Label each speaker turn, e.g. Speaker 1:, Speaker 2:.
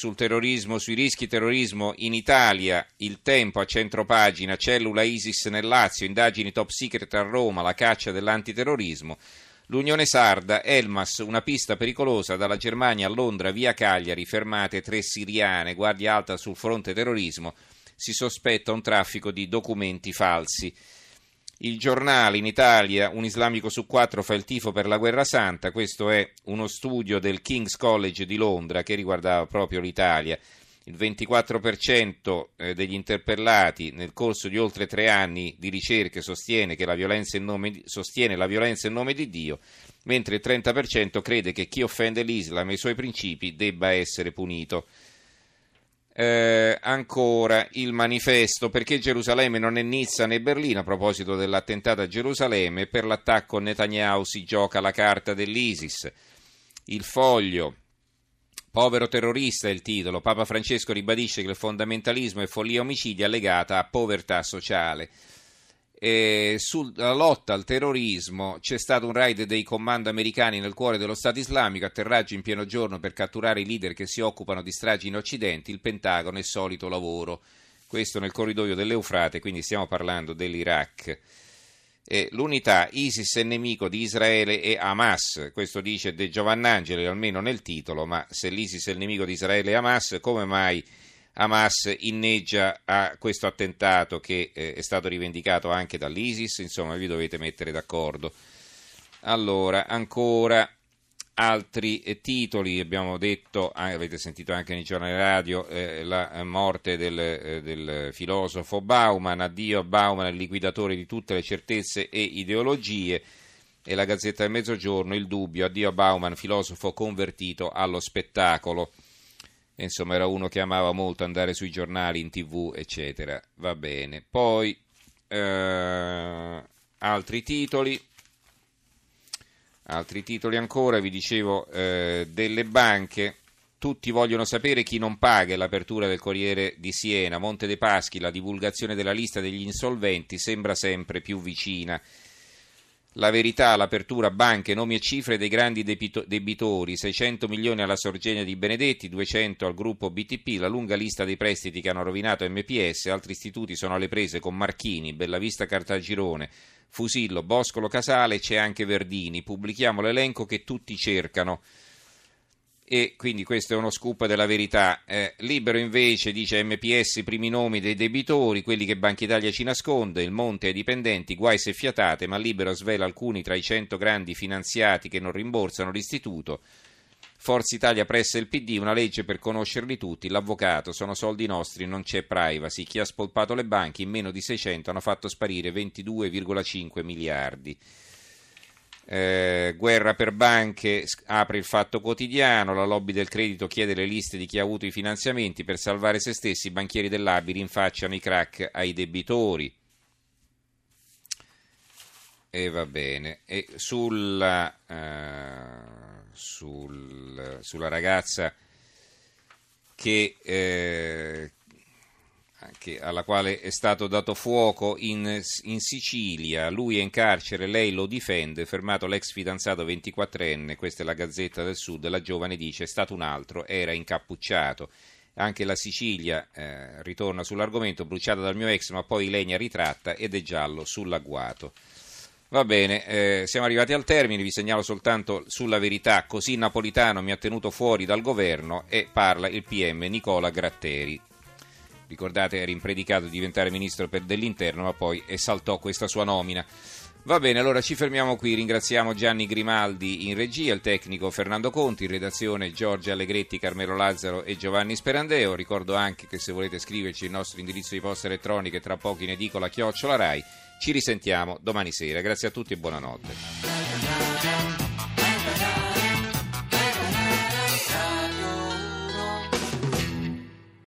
Speaker 1: sul terrorismo, sui rischi terrorismo in Italia, il tempo a centropagina, cellula ISIS nel Lazio, indagini top secret a Roma, la caccia dell'antiterrorismo. L'Unione Sarda, Elmas, una pista pericolosa dalla Germania a Londra via Cagliari, fermate tre siriane, guardia alta sul fronte terrorismo, si sospetta un traffico di documenti falsi. Il giornale in Italia, un islamico su quattro fa il tifo per la guerra santa, questo è uno studio del King's College di Londra che riguardava proprio l'Italia. Il 24% eh, degli interpellati nel corso di oltre tre anni di ricerche sostiene, la violenza in nome di, sostiene la violenza in nome di Dio, mentre il 30% crede che chi offende l'Islam e i suoi principi debba essere punito. Eh, ancora il manifesto perché Gerusalemme non è Nizza né Berlino a proposito dell'attentato a Gerusalemme per l'attacco Netanyahu si gioca la carta dell'ISIS. Il foglio povero terrorista è il titolo Papa Francesco ribadisce che il fondamentalismo è follia omicidi allegata a povertà sociale eh, sulla lotta al terrorismo c'è stato un raid dei comando americani nel cuore dello Stato islamico, atterraggio in pieno giorno per catturare i leader che si occupano di stragi in Occidente, il Pentagono è solito lavoro. Questo nel corridoio dell'Eufrate, quindi stiamo parlando dell'Iraq. Eh, l'unità ISIS è nemico di Israele e Hamas, questo dice De Giovannangeli almeno nel titolo, ma se l'ISIS è il nemico di Israele e Hamas, come mai Hamas inneggia a questo attentato che eh, è stato rivendicato anche dall'ISIS, insomma vi dovete mettere d'accordo. Allora, ancora altri eh, titoli, abbiamo detto, ah, avete sentito anche nei giornali radio, eh, la morte del, eh, del, filosofo Bauman, addio a Bauman, il liquidatore di tutte le certezze e ideologie, e la Gazzetta del Mezzogiorno, il dubbio, addio a Bauman, filosofo convertito allo spettacolo insomma era uno che amava molto andare sui giornali, in tv, eccetera. Va bene. Poi eh, altri titoli. Altri titoli ancora, vi dicevo, eh, delle banche. Tutti vogliono sapere chi non paga l'apertura del Corriere di Siena, Monte dei Paschi, la divulgazione della lista degli insolventi sembra sempre più vicina. La verità, l'apertura, banche, nomi e cifre dei grandi debitori, 600 milioni alla Sorgenia di Benedetti, 200 al gruppo BTP, la lunga lista dei prestiti che hanno rovinato MPS, altri istituti sono alle prese con Marchini, Bellavista Cartagirone, Fusillo, Boscolo Casale, c'è anche Verdini. Pubblichiamo l'elenco che tutti cercano e quindi questo è uno scoop della verità. Eh, libero invece dice MPS i primi nomi dei debitori, quelli che Banca Italia ci nasconde, il Monte ai dipendenti, guai se fiatate, ma Libero svela alcuni tra i 100 grandi finanziati che non rimborsano l'istituto. Forza Italia pressa il PD, una legge per conoscerli tutti, l'avvocato, sono soldi nostri, non c'è privacy. Chi ha spolpato le banche in meno di 600 hanno fatto sparire 22,5 miliardi. Eh, guerra per banche, apre il fatto quotidiano, la lobby del credito chiede le liste di chi ha avuto i finanziamenti per salvare se stessi, i banchieri dell'ABI rinfacciano i crack ai debitori. E va bene. E sulla, uh, sul, sulla ragazza che, eh, che, alla quale è stato dato fuoco in, in, Sicilia. Lui è in carcere, lei lo difende, fermato l'ex fidanzato 24enne, questa è la Gazzetta del Sud, la giovane dice è stato un altro, era incappucciato. Anche la Sicilia eh, ritorna sull'argomento, bruciata dal mio ex, ma poi legna ritratta ed è giallo sull'agguato. Va bene, eh, siamo arrivati al termine, vi segnalo soltanto sulla verità, così Napolitano mi ha tenuto fuori dal governo e parla il PM Nicola Gratteri ricordate era impredicato di diventare ministro dell'interno ma poi esaltò questa sua nomina. Va bene, allora ci fermiamo qui, ringraziamo Gianni Grimaldi in regia, il tecnico Fernando Conti, in redazione Giorgio Allegretti, Carmelo Lazzaro e Giovanni Sperandeo. Ricordo anche che se volete scriverci il nostro indirizzo di posta elettronica tra poco in edicola chiocciola Rai. Ci risentiamo domani sera. Grazie a tutti e buonanotte.